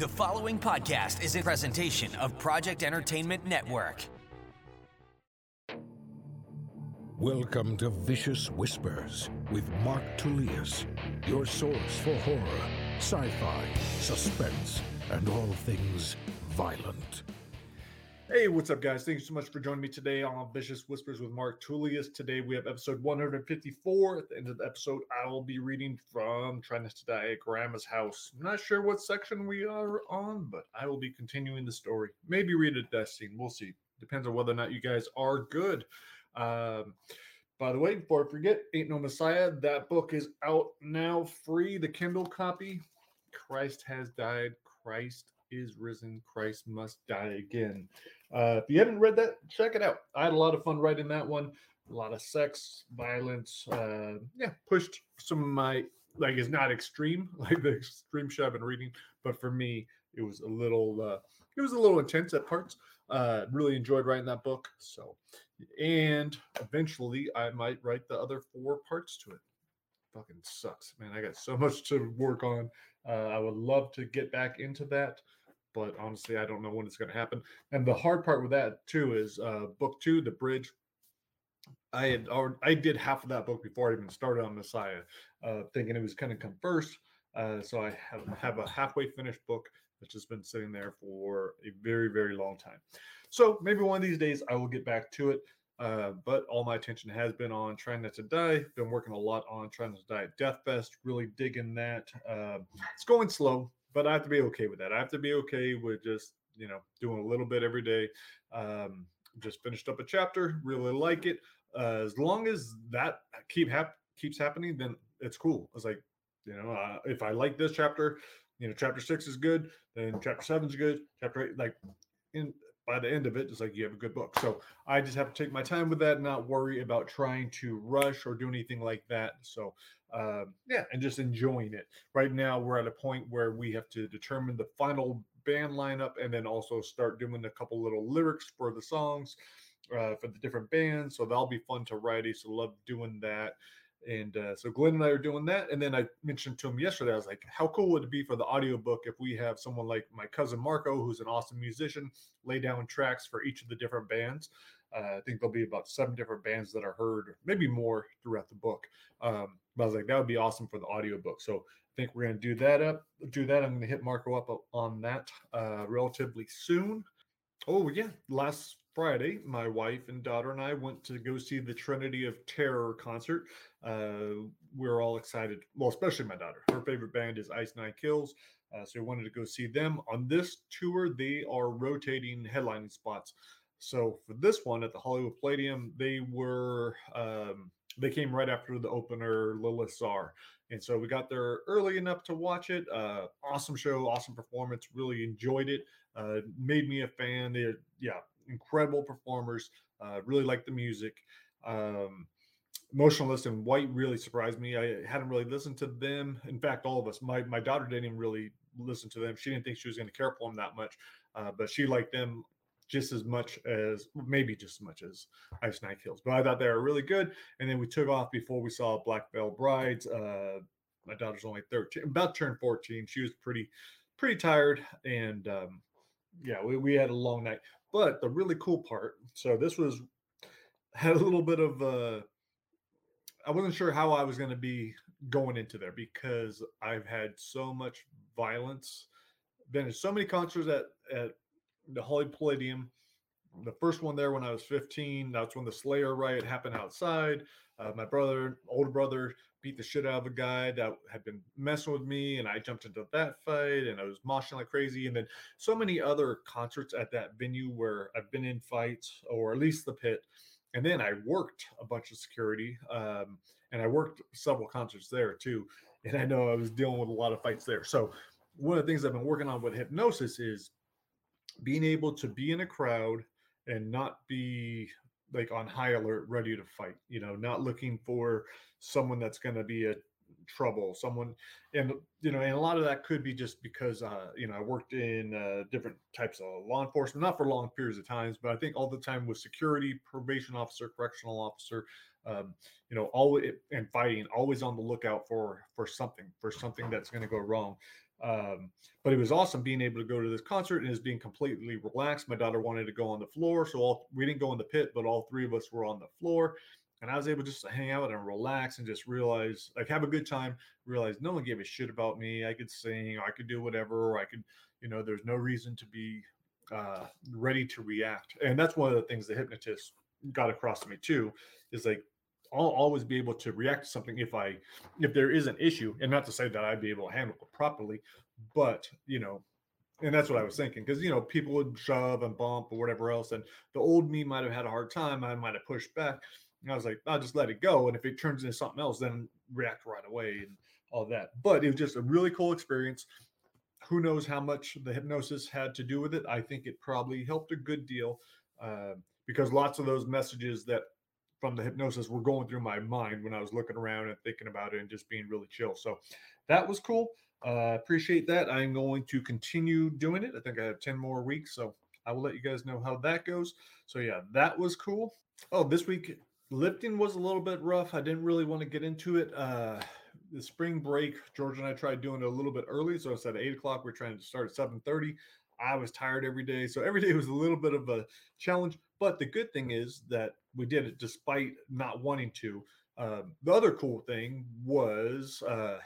The following podcast is a presentation of Project Entertainment Network. Welcome to Vicious Whispers with Mark Tullius, your source for horror, sci fi, suspense, and all things violent. Hey, what's up, guys? Thank you so much for joining me today on Vicious Whispers with Mark Tullius. Today we have episode 154. At the end of the episode, I will be reading from Trying to Die at Grandma's House. I'm not sure what section we are on, but I will be continuing the story. Maybe read a death scene. We'll see. Depends on whether or not you guys are good. Um, by the way, before I forget, Ain't No Messiah, that book is out now free, the Kindle copy. Christ has died. Christ is risen. Christ must die again. Uh, if you haven't read that, check it out. I had a lot of fun writing that one. A lot of sex, violence. Uh, yeah, pushed some of my like it's not extreme like the extreme shit I've been reading, but for me it was a little uh, it was a little intense at parts. Uh, really enjoyed writing that book. So, and eventually I might write the other four parts to it fucking sucks, man. I got so much to work on. Uh, I would love to get back into that, but honestly, I don't know when it's going to happen. And the hard part with that too is uh, book two, the bridge. I had already, I did half of that book before I even started on Messiah, uh, thinking it was going to come first. Uh, so I have, have a halfway finished book that's just been sitting there for a very, very long time. So maybe one of these days I will get back to it. Uh, but all my attention has been on trying not to die. Been working a lot on trying not to die at Death Fest. Really digging that. Uh, it's going slow, but I have to be okay with that. I have to be okay with just you know doing a little bit every day. Um, just finished up a chapter. Really like it. Uh, as long as that keep hap- keeps happening, then it's cool. It's like you know uh, if I like this chapter, you know chapter six is good, then chapter seven is good. Chapter eight, like in by the end of it, it's like you have a good book. So I just have to take my time with that, not worry about trying to rush or do anything like that. So um, yeah, and just enjoying it. Right now, we're at a point where we have to determine the final band lineup and then also start doing a couple little lyrics for the songs uh, for the different bands. So that'll be fun to write. To love doing that. And uh, so Glenn and I are doing that. And then I mentioned to him yesterday, I was like, how cool would it be for the audiobook if we have someone like my cousin Marco, who's an awesome musician, lay down tracks for each of the different bands? Uh, I think there'll be about seven different bands that are heard, maybe more throughout the book. Um, but I was like, that would be awesome for the audiobook. So I think we're going to do that up, do that. I'm going to hit Marco up on that uh, relatively soon. Oh, yeah. Last Friday, my wife and daughter and I went to go see the Trinity of Terror concert. Uh, we are all excited. Well, especially my daughter. Her favorite band is Ice Nine Kills. Uh, so we wanted to go see them. On this tour, they are rotating headlining spots. So for this one at the Hollywood Palladium, they were um, they came right after the opener Lilith Czar. And so we got there early enough to watch it. Uh, awesome show, awesome performance. Really enjoyed it. Uh, made me a fan. They, yeah, incredible performers. Uh, really like the music. Um, Motionless in White really surprised me. I hadn't really listened to them. In fact, all of us. My my daughter didn't even really listen to them. She didn't think she was going to care for them that much, uh, but she liked them just as much as maybe just as much as Ice Nine Kills. But I thought they were really good. And then we took off before we saw Black Veil Brides. Uh, my daughter's only 13, about to turn 14. She was pretty pretty tired and um, yeah, we, we had a long night. But the really cool part, so this was had a little bit of uh I wasn't sure how I was going to be going into there because I've had so much violence. Been in so many concerts at at the Hollywood Palladium. The first one there when I was 15. That's when the Slayer riot happened outside. Uh, my brother, older brother, beat the shit out of a guy that had been messing with me, and I jumped into that fight, and I was moshing like crazy. And then so many other concerts at that venue where I've been in fights, or at least the pit. And then I worked a bunch of security, um, and I worked several concerts there too. And I know I was dealing with a lot of fights there. So one of the things I've been working on with hypnosis is being able to be in a crowd and not be like on high alert, ready to fight. You know, not looking for someone that's going to be a trouble, someone, and you know, and a lot of that could be just because uh, you know I worked in uh, different types of law enforcement, not for long periods of times, but I think all the time with security, probation officer, correctional officer, um, you know, always and fighting, always on the lookout for for something, for something that's going to go wrong. Um, but it was awesome being able to go to this concert and just being completely relaxed. My daughter wanted to go on the floor, so all we didn't go in the pit, but all three of us were on the floor, and I was able just to hang out and relax and just realize, like, have a good time. Realize no one gave a shit about me. I could sing, I could do whatever, or I could, you know, there's no reason to be uh, ready to react. And that's one of the things the hypnotist got across to me too, is like I'll always be able to react to something if I if there is an issue, and not to say that I'd be able to handle it properly, but you know, and that's what I was thinking because you know people would shove and bump or whatever else, and the old me might have had a hard time. I might have pushed back. And I was like, I'll just let it go, and if it turns into something else, then react right away and all that. But it was just a really cool experience. Who knows how much the hypnosis had to do with it? I think it probably helped a good deal uh, because lots of those messages that from the hypnosis were going through my mind when I was looking around and thinking about it and just being really chill. So that was cool. Uh, appreciate that. I'm going to continue doing it. I think I have 10 more weeks. So I will let you guys know how that goes. So yeah, that was cool. Oh, this week lifting was a little bit rough. I didn't really want to get into it. Uh, the spring break, George and I tried doing it a little bit early. So it's at eight o'clock. We're trying to start at 7:30. I was tired every day. So every day was a little bit of a challenge. But the good thing is that we did it despite not wanting to. Um, the other cool thing was uh,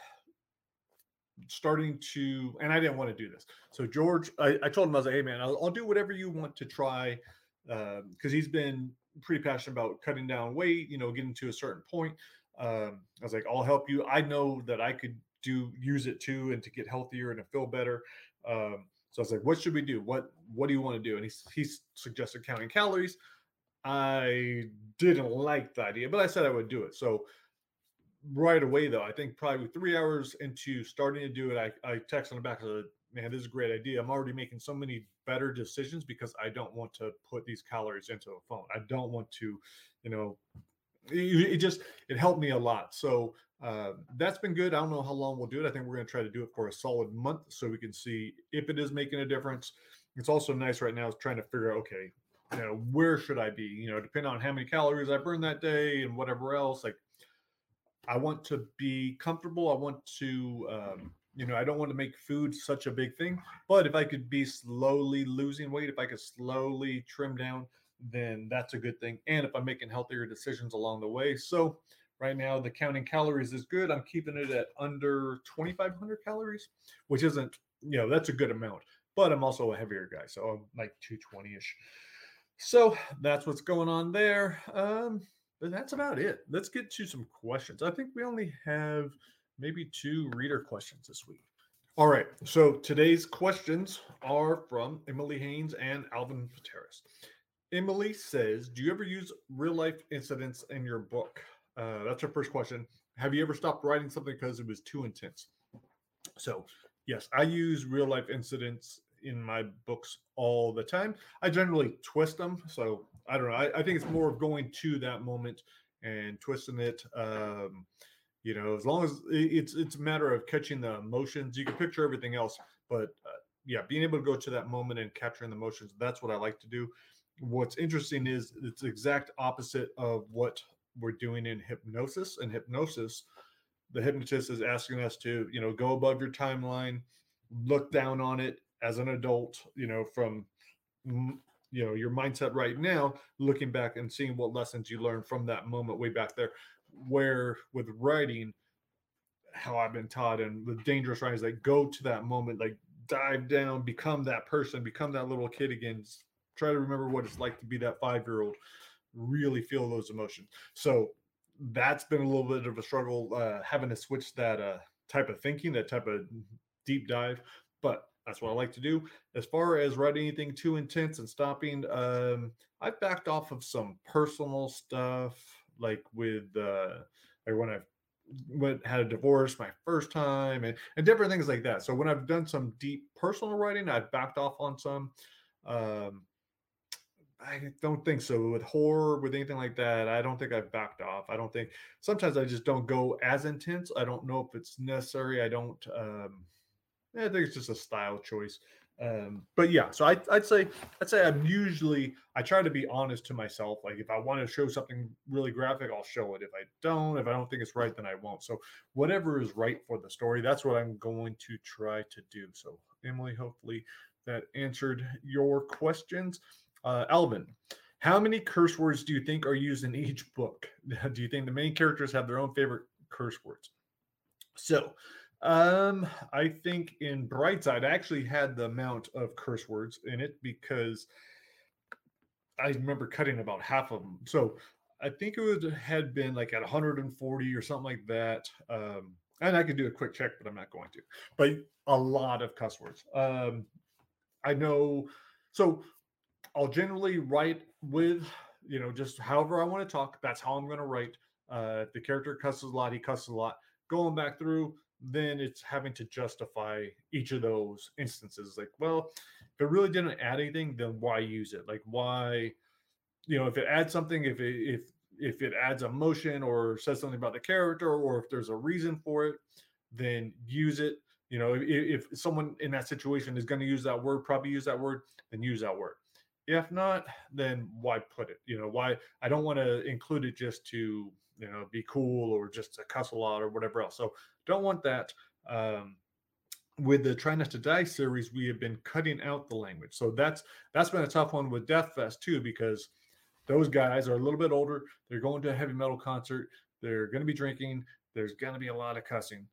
starting to, and I didn't want to do this. So George, I, I told him I was like, "Hey man, I'll, I'll do whatever you want to try," because um, he's been pretty passionate about cutting down weight. You know, getting to a certain point. Um, I was like, "I'll help you." I know that I could do use it too, and to get healthier and to feel better. Um, so I was like, "What should we do? What What do you want to do?" And he he suggested counting calories. I didn't like the idea, but I said I would do it. So right away, though, I think probably three hours into starting to do it, I, I texted on the back of the man, this is a great idea. I'm already making so many better decisions because I don't want to put these calories into a phone. I don't want to, you know, it, it just it helped me a lot. So uh, that's been good. I don't know how long we'll do it. I think we're going to try to do it for a solid month so we can see if it is making a difference. It's also nice right now is trying to figure out okay, you know, where should I be? You know, depending on how many calories I burn that day and whatever else. Like, I want to be comfortable. I want to, um, you know, I don't want to make food such a big thing. But if I could be slowly losing weight, if I could slowly trim down, then that's a good thing. And if I'm making healthier decisions along the way. So, right now, the counting calories is good. I'm keeping it at under 2,500 calories, which isn't, you know, that's a good amount. But I'm also a heavier guy. So I'm like 220 ish. So that's what's going on there. Um, but that's about it. Let's get to some questions. I think we only have maybe two reader questions this week. All right. So today's questions are from Emily Haynes and Alvin Pateras. Emily says, Do you ever use real life incidents in your book? Uh, that's our first question. Have you ever stopped writing something because it was too intense? So, yes, I use real life incidents in my books all the time. I generally twist them. So I don't know. I, I think it's more of going to that moment and twisting it. Um, you know, as long as it's it's a matter of catching the emotions. You can picture everything else, but uh, yeah, being able to go to that moment and capturing the emotions. That's what I like to do. What's interesting is it's exact opposite of what we're doing in hypnosis. And hypnosis, the hypnotist is asking us to, you know, go above your timeline, look down on it, as an adult, you know, from you know your mindset right now, looking back and seeing what lessons you learned from that moment way back there. Where with writing, how I've been taught and the dangerous writings that go to that moment, like dive down, become that person, become that little kid again. Try to remember what it's like to be that five year old. Really feel those emotions. So that's been a little bit of a struggle uh, having to switch that uh, type of thinking, that type of deep dive. But that's what I like to do. As far as writing anything too intense and stopping, um, I've backed off of some personal stuff, like with uh, like when I went had a divorce my first time and, and different things like that. So when I've done some deep personal writing, I've backed off on some. Um, I don't think so with horror, with anything like that. I don't think I've backed off. I don't think sometimes I just don't go as intense. I don't know if it's necessary. I don't. Um, I think it's just a style choice. Um, but yeah, so I, I'd say I'd say I'm usually I try to be honest to myself. Like if I want to show something really graphic, I'll show it. If I don't, if I don't think it's right, then I won't. So whatever is right for the story, that's what I'm going to try to do. So Emily, hopefully that answered your questions. Uh, Alvin, how many curse words do you think are used in each book? do you think the main characters have their own favorite curse words? So um, I think in Brightside, I actually had the amount of curse words in it because I remember cutting about half of them. So I think it would had been like at 140 or something like that. Um, and I could do a quick check, but I'm not going to. But a lot of cuss words. Um, I know. So I'll generally write with, you know, just however I want to talk. That's how I'm going to write. Uh, the character cusses a lot, he cusses a lot. Going back through, then it's having to justify each of those instances. Like, well, if it really didn't add anything, then why use it? Like, why, you know, if it adds something, if it if if it adds emotion or says something about the character, or if there's a reason for it, then use it. You know, if, if someone in that situation is going to use that word, probably use that word, then use that word. If not, then why put it? You know, why I don't want to include it just to you know be cool or just to cuss a lot or whatever else. So don't want that. Um, with the Try Not to Die series, we have been cutting out the language. So that's that's been a tough one with Death Fest too, because those guys are a little bit older. They're going to a heavy metal concert. They're going to be drinking. There's going to be a lot of cussing.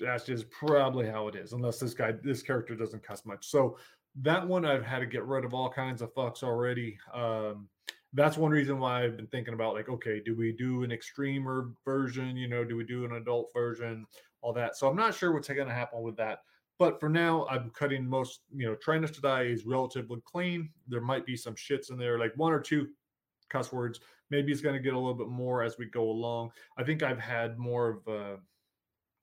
That's just probably how it is, unless this guy, this character doesn't cuss much. So that one, I've had to get rid of all kinds of fucks already. Um, that's one reason why I've been thinking about like, okay, do we do an extremer version? You know, do we do an adult version? all that. So I'm not sure what's going to happen with that. But for now, I'm cutting most, you know, Try Not to Die is relatively clean. There might be some shits in there, like one or two cuss words. Maybe it's going to get a little bit more as we go along. I think I've had more of, uh,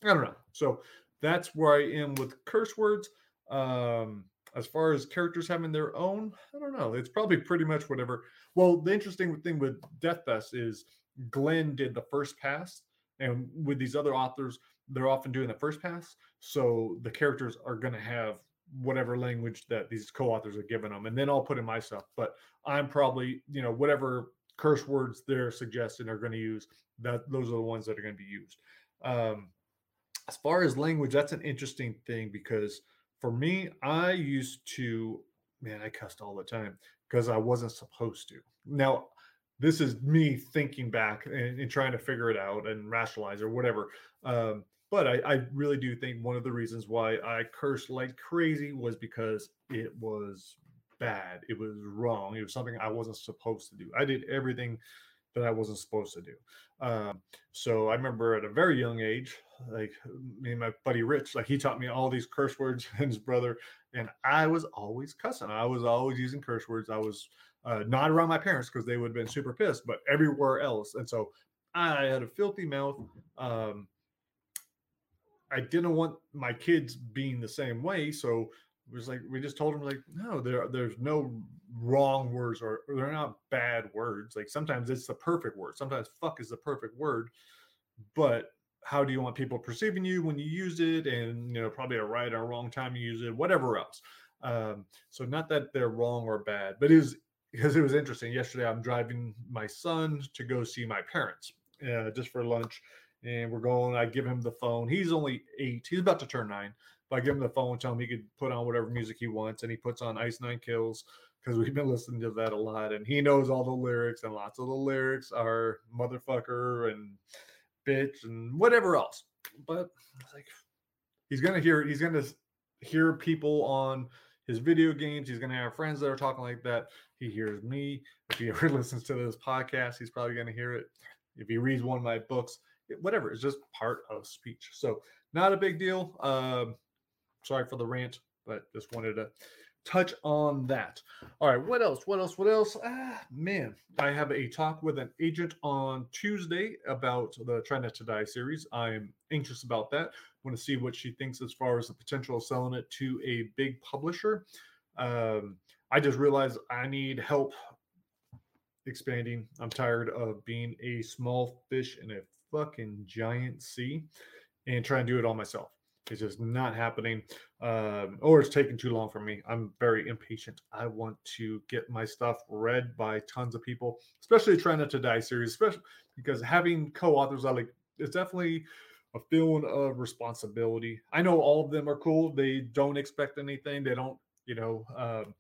I don't know. So that's where I am with curse words. Um, as far as characters having their own, I don't know. It's probably pretty much whatever. Well, the interesting thing with Death Fest is Glenn did the first pass, and with these other authors, they're often doing the first pass. So the characters are going to have whatever language that these co-authors are giving them, and then I'll put in my stuff. But I'm probably, you know, whatever curse words they're suggesting are going to use. That those are the ones that are going to be used. Um, as far as language, that's an interesting thing because for me, I used to, man, I cussed all the time because I wasn't supposed to. Now this is me thinking back and, and, trying to figure it out and rationalize or whatever. Um, but I, I, really do think one of the reasons why I cursed like crazy was because it was bad. It was wrong. It was something I wasn't supposed to do. I did everything that I wasn't supposed to do. Um, so I remember at a very young age, like me and my buddy Rich, like he taught me all these curse words and his brother, and I was always cussing. I was always using curse words. I was uh, not around my parents because they would have been super pissed, but everywhere else. And so I had a filthy mouth. Um, I didn't want my kids being the same way, so it was like we just told them like, no, there there's no wrong words or, or they're not bad words. Like sometimes it's the perfect word. Sometimes fuck is the perfect word, but how do you want people perceiving you when you use it and you know probably a right or wrong time you use it whatever else um, so not that they're wrong or bad but it is because it was interesting. Yesterday, I'm driving my son to go see my parents uh, just for lunch, and we're going. I give him the phone. He's only eight. He's about to turn nine. But I give him the phone, tell him he could put on whatever music he wants, and he puts on Ice Nine Kills because we've been listening to that a lot, and he knows all the lyrics, and lots of the lyrics are motherfucker and bitch and whatever else. But like he's gonna hear. He's gonna hear people on his video games. He's to have friends that are talking like that. He hears me. If he ever listens to this podcast, he's probably to hear it. If he reads one of my books, whatever, it's just part of speech. So, not a big deal. Um, sorry for the rant, but just wanted to touch on that. All right, what else? What else? What else? Ah, man, I have a talk with an agent on Tuesday about the Try Not to Die series. I'm anxious about that. Want to see what she thinks as far as the potential of selling it to a big publisher. Um, I just realized I need help expanding. I'm tired of being a small fish in a fucking giant sea and trying to do it all myself. It's just not happening, um, or it's taking too long for me. I'm very impatient. I want to get my stuff read by tons of people, especially Try Not to Die series, especially because having co-authors, I like. It's definitely a feeling of responsibility. I know all of them are cool. They don't expect anything. They don't, you know, um,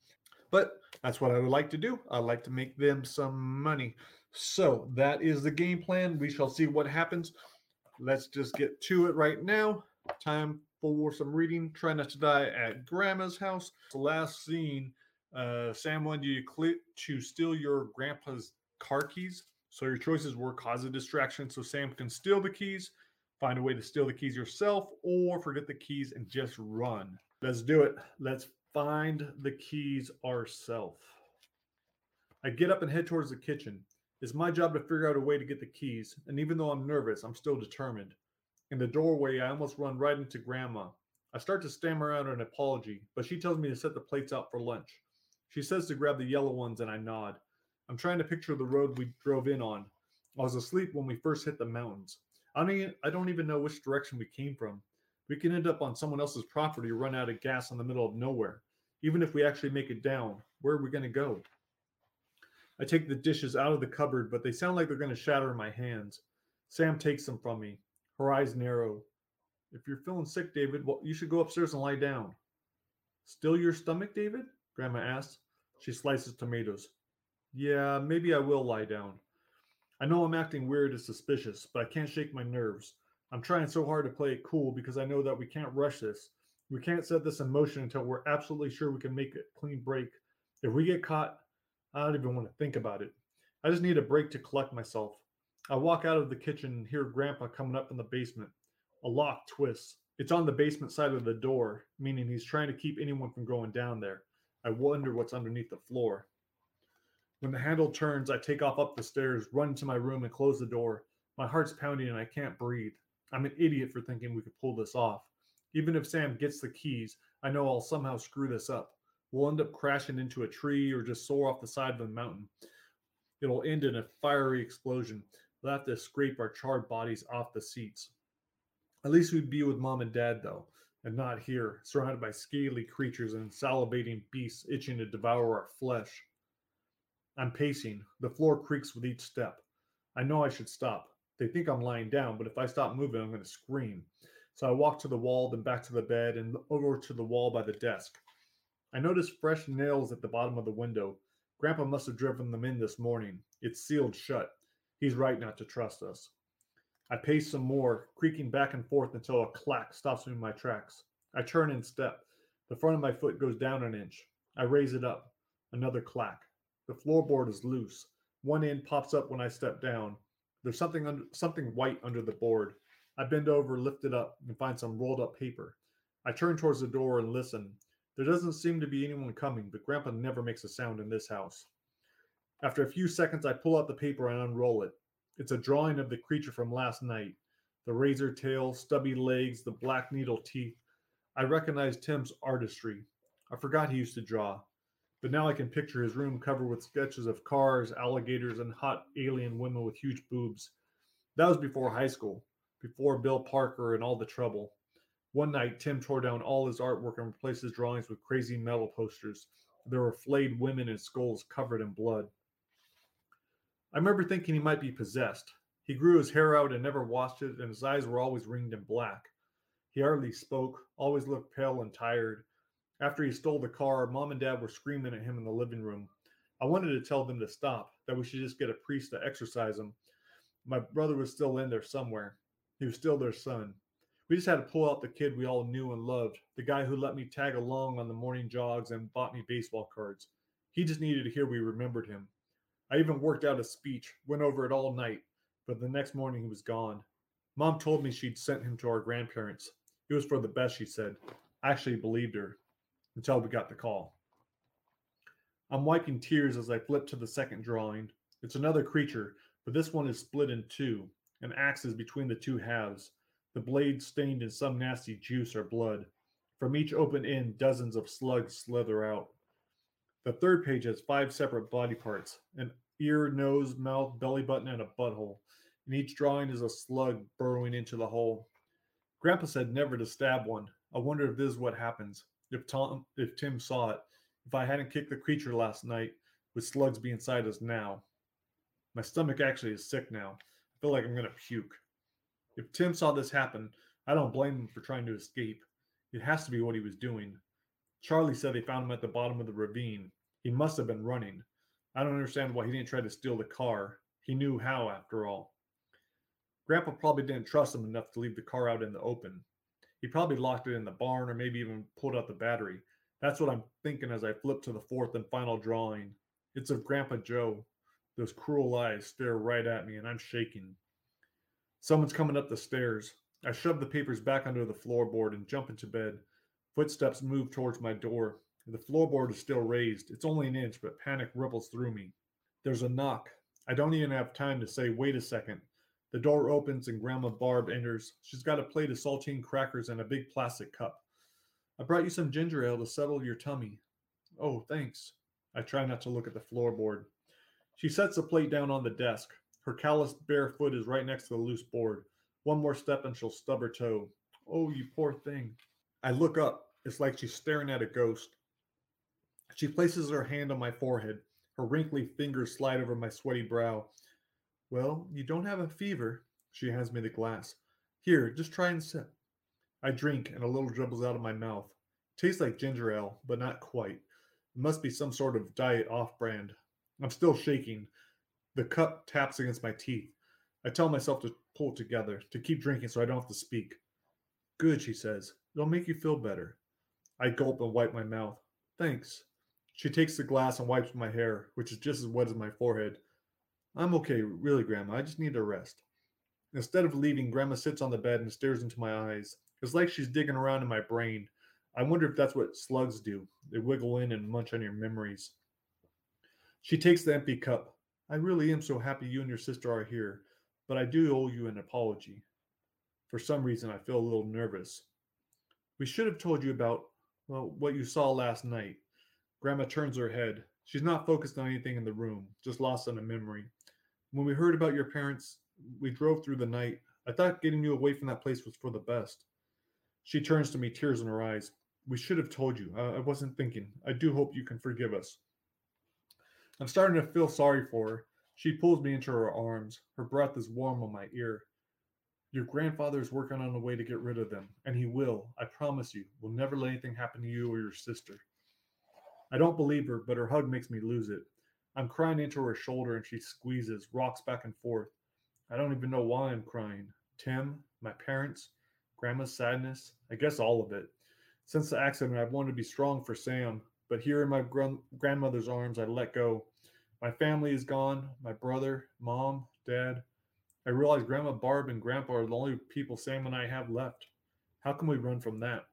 but that's what I would like to do. I like to make them some money. So that is the game plan. We shall see what happens. Let's just get to it right now. Time for some reading. Try not to die at grandma's house. The last scene, uh, Sam wanted you to, to steal your grandpa's car keys. So your choices were cause a distraction so Sam can steal the keys, find a way to steal the keys yourself, or forget the keys and just run. Let's do it. Let's find the keys ourselves. I get up and head towards the kitchen. It's my job to figure out a way to get the keys, and even though I'm nervous, I'm still determined. In the doorway, I almost run right into Grandma. I start to stammer out an apology, but she tells me to set the plates out for lunch. She says to grab the yellow ones, and I nod. I'm trying to picture the road we drove in on. I was asleep when we first hit the mountains. I don't, even, I don't even know which direction we came from. We can end up on someone else's property, run out of gas in the middle of nowhere. Even if we actually make it down, where are we going to go? I take the dishes out of the cupboard, but they sound like they're going to shatter in my hands. Sam takes them from me. Her eyes narrow. If you're feeling sick, David, well, you should go upstairs and lie down. Still your stomach, David? Grandma asks. She slices tomatoes. Yeah, maybe I will lie down. I know I'm acting weird and suspicious, but I can't shake my nerves. I'm trying so hard to play it cool because I know that we can't rush this. We can't set this in motion until we're absolutely sure we can make a clean break. If we get caught, I don't even want to think about it. I just need a break to collect myself. I walk out of the kitchen and hear Grandpa coming up in the basement. A lock twists. It's on the basement side of the door, meaning he's trying to keep anyone from going down there. I wonder what's underneath the floor. When the handle turns, I take off up the stairs, run into my room, and close the door. My heart's pounding and I can't breathe. I'm an idiot for thinking we could pull this off. Even if Sam gets the keys, I know I'll somehow screw this up. We'll end up crashing into a tree or just soar off the side of a mountain. It'll end in a fiery explosion. We'll have to scrape our charred bodies off the seats. At least we'd be with mom and dad, though, and not here, surrounded by scaly creatures and salivating beasts itching to devour our flesh. I'm pacing. The floor creaks with each step. I know I should stop. They think I'm lying down, but if I stop moving, I'm going to scream. So I walk to the wall, then back to the bed, and over to the wall by the desk. I notice fresh nails at the bottom of the window. Grandpa must have driven them in this morning. It's sealed shut. He's right not to trust us. I pace some more, creaking back and forth until a clack stops me in my tracks. I turn and step. The front of my foot goes down an inch. I raise it up. Another clack. The floorboard is loose. One end pops up when I step down. There's something under, something white under the board. I bend over, lift it up, and find some rolled up paper. I turn towards the door and listen. There doesn't seem to be anyone coming, but Grandpa never makes a sound in this house. After a few seconds, I pull out the paper and unroll it. It's a drawing of the creature from last night the razor tail, stubby legs, the black needle teeth. I recognize Tim's artistry. I forgot he used to draw, but now I can picture his room covered with sketches of cars, alligators, and hot alien women with huge boobs. That was before high school, before Bill Parker and all the trouble. One night, Tim tore down all his artwork and replaced his drawings with crazy metal posters. There were flayed women and skulls covered in blood. I remember thinking he might be possessed. He grew his hair out and never washed it, and his eyes were always ringed in black. He hardly spoke, always looked pale and tired. After he stole the car, mom and dad were screaming at him in the living room. I wanted to tell them to stop, that we should just get a priest to exorcise him. My brother was still in there somewhere. He was still their son. We just had to pull out the kid we all knew and loved, the guy who let me tag along on the morning jogs and bought me baseball cards. He just needed to hear we remembered him. I even worked out a speech, went over it all night, but the next morning he was gone. Mom told me she'd sent him to our grandparents. It was for the best, she said. I actually believed her until we got the call. I'm wiping tears as I flip to the second drawing. It's another creature, but this one is split in two. An axe is between the two halves the blade stained in some nasty juice or blood. From each open end, dozens of slugs slither out. The third page has five separate body parts an ear, nose, mouth, belly button, and a butthole. In each drawing is a slug burrowing into the hole. Grandpa said never to stab one. I wonder if this is what happens. If Tom, if Tim saw it, if I hadn't kicked the creature last night, would slugs be inside us now? My stomach actually is sick now. I feel like I'm gonna puke. If Tim saw this happen, I don't blame him for trying to escape. It has to be what he was doing. Charlie said they found him at the bottom of the ravine. He must have been running. I don't understand why he didn't try to steal the car. He knew how, after all. Grandpa probably didn't trust him enough to leave the car out in the open. He probably locked it in the barn or maybe even pulled out the battery. That's what I'm thinking as I flip to the fourth and final drawing. It's of Grandpa Joe. Those cruel eyes stare right at me and I'm shaking. Someone's coming up the stairs. I shove the papers back under the floorboard and jump into bed. Footsteps move towards my door. The floorboard is still raised. It's only an inch, but panic ripples through me. There's a knock. I don't even have time to say, wait a second. The door opens and Grandma Barb enters. She's got a plate of saltine crackers and a big plastic cup. I brought you some ginger ale to settle your tummy. Oh, thanks. I try not to look at the floorboard. She sets the plate down on the desk. Her calloused bare foot is right next to the loose board. One more step and she'll stub her toe. Oh, you poor thing. I look up. It's like she's staring at a ghost. She places her hand on my forehead. Her wrinkly fingers slide over my sweaty brow. Well, you don't have a fever. She hands me the glass. Here, just try and sip. I drink, and a little dribbles out of my mouth. Tastes like ginger ale, but not quite. It must be some sort of diet off brand. I'm still shaking. The cup taps against my teeth. I tell myself to pull together, to keep drinking so I don't have to speak. Good, she says. It'll make you feel better. I gulp and wipe my mouth. Thanks. She takes the glass and wipes my hair, which is just as wet as my forehead. I'm okay, really, Grandma. I just need a rest. Instead of leaving, Grandma sits on the bed and stares into my eyes. It's like she's digging around in my brain. I wonder if that's what slugs do. They wiggle in and munch on your memories. She takes the empty cup. I really am so happy you and your sister are here, but I do owe you an apology. For some reason, I feel a little nervous. We should have told you about, well, what you saw last night. Grandma turns her head. She's not focused on anything in the room, just lost in a memory. When we heard about your parents, we drove through the night. I thought getting you away from that place was for the best. She turns to me, tears in her eyes. We should have told you. I, I wasn't thinking. I do hope you can forgive us. I'm starting to feel sorry for her. She pulls me into her arms. Her breath is warm on my ear. Your grandfather is working on a way to get rid of them, and he will, I promise you, will never let anything happen to you or your sister. I don't believe her, but her hug makes me lose it. I'm crying into her shoulder and she squeezes, rocks back and forth. I don't even know why I'm crying. Tim, my parents, grandma's sadness, I guess all of it. Since the accident, I've wanted to be strong for Sam, but here in my gr- grandmother's arms, I let go. My family is gone my brother, mom, dad. I realize Grandma Barb and Grandpa are the only people Sam and I have left. How can we run from that?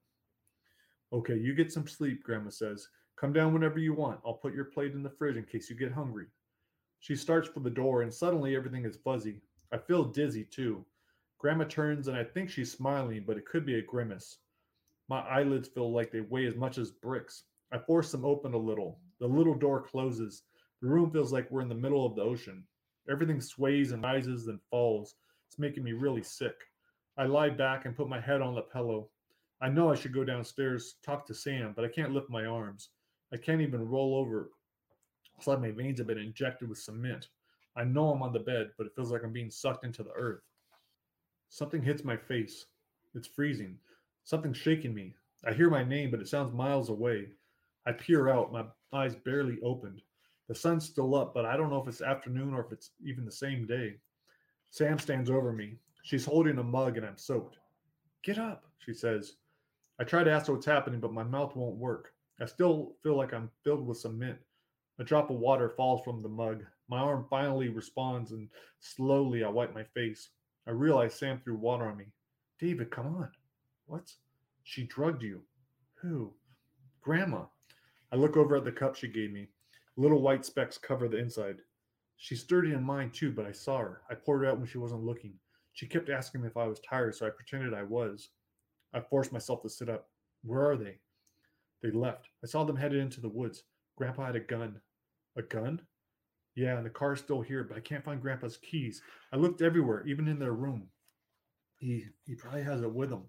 Okay, you get some sleep, Grandma says. Come down whenever you want. I'll put your plate in the fridge in case you get hungry. She starts for the door, and suddenly everything is fuzzy. I feel dizzy too. Grandma turns, and I think she's smiling, but it could be a grimace. My eyelids feel like they weigh as much as bricks. I force them open a little. The little door closes. The room feels like we're in the middle of the ocean. Everything sways and rises and falls. It's making me really sick. I lie back and put my head on the pillow. I know I should go downstairs, talk to Sam, but I can't lift my arms. I can't even roll over. It's like my veins have been injected with cement. I know I'm on the bed, but it feels like I'm being sucked into the earth. Something hits my face. It's freezing. Something's shaking me. I hear my name, but it sounds miles away. I peer out, my eyes barely opened. The sun's still up, but I don't know if it's afternoon or if it's even the same day. Sam stands over me. She's holding a mug and I'm soaked. Get up, she says. I try to ask what's happening, but my mouth won't work. I still feel like I'm filled with cement. A drop of water falls from the mug. My arm finally responds, and slowly I wipe my face. I realize Sam threw water on me. David, come on. What? She drugged you. Who? Grandma. I look over at the cup she gave me. Little white specks cover the inside. She stirred in mine too, but I saw her. I poured it out when she wasn't looking. She kept asking me if I was tired, so I pretended I was. I forced myself to sit up. Where are they? They left. I saw them headed into the woods. Grandpa had a gun. A gun? Yeah, and the car's still here, but I can't find Grandpa's keys. I looked everywhere, even in their room. He he probably has it with him.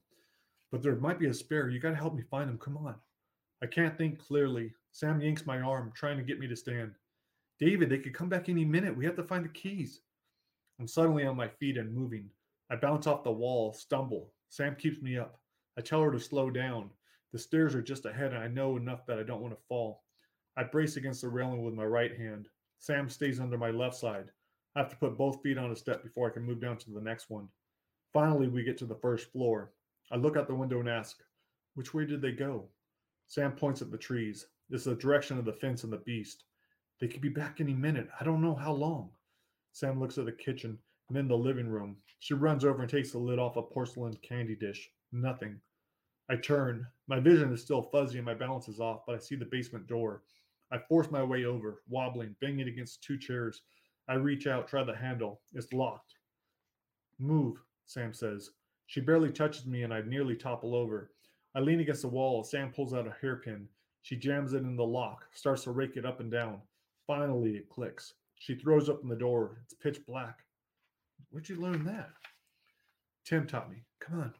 But there might be a spare. You got to help me find them. Come on. I can't think clearly. Sam yanks my arm, trying to get me to stand. David, they could come back any minute. We have to find the keys. I'm suddenly on my feet and moving. I bounce off the wall, stumble. Sam keeps me up. I tell her to slow down. The stairs are just ahead, and I know enough that I don't want to fall. I brace against the railing with my right hand. Sam stays under my left side. I have to put both feet on a step before I can move down to the next one. Finally, we get to the first floor. I look out the window and ask, Which way did they go? Sam points at the trees. It's the direction of the fence and the beast. They could be back any minute. I don't know how long. Sam looks at the kitchen and then the living room. She runs over and takes the lid off a porcelain candy dish. Nothing. I turn. My vision is still fuzzy and my balance is off, but I see the basement door. I force my way over, wobbling, banging against two chairs. I reach out, try the handle. It's locked. Move, Sam says. She barely touches me and I nearly topple over. I lean against the wall. Sam pulls out a hairpin. She jams it in the lock, starts to rake it up and down. Finally, it clicks. She throws open the door. It's pitch black. Where'd you learn that? Tim taught me. Come on.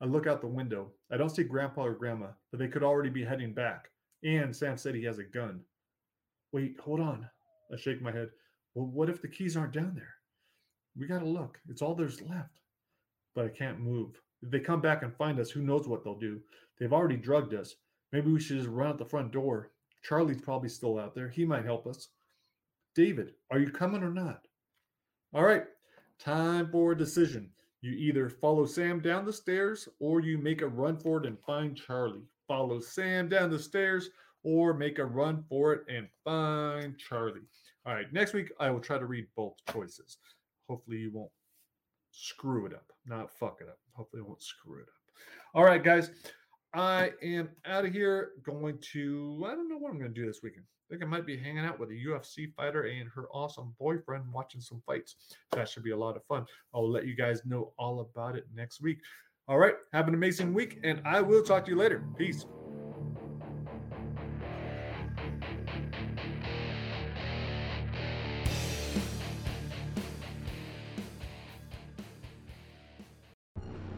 I look out the window. I don't see Grandpa or Grandma, but they could already be heading back. And Sam said he has a gun. Wait, hold on. I shake my head. Well, what if the keys aren't down there? We got to look. It's all there's left. But I can't move. If they come back and find us, who knows what they'll do? They've already drugged us. Maybe we should just run out the front door. Charlie's probably still out there. He might help us. David, are you coming or not? All right, time for a decision. You either follow Sam down the stairs or you make a run for it and find Charlie. Follow Sam down the stairs or make a run for it and find Charlie. All right, next week I will try to read both choices. Hopefully, you won't screw it up, not fuck it up. Hopefully, won't screw it up. All right, guys, I am out of here. Going to, I don't know what I'm going to do this weekend. I think I might be hanging out with a UFC fighter and her awesome boyfriend watching some fights. That should be a lot of fun. I'll let you guys know all about it next week. All right, have an amazing week, and I will talk to you later. Peace.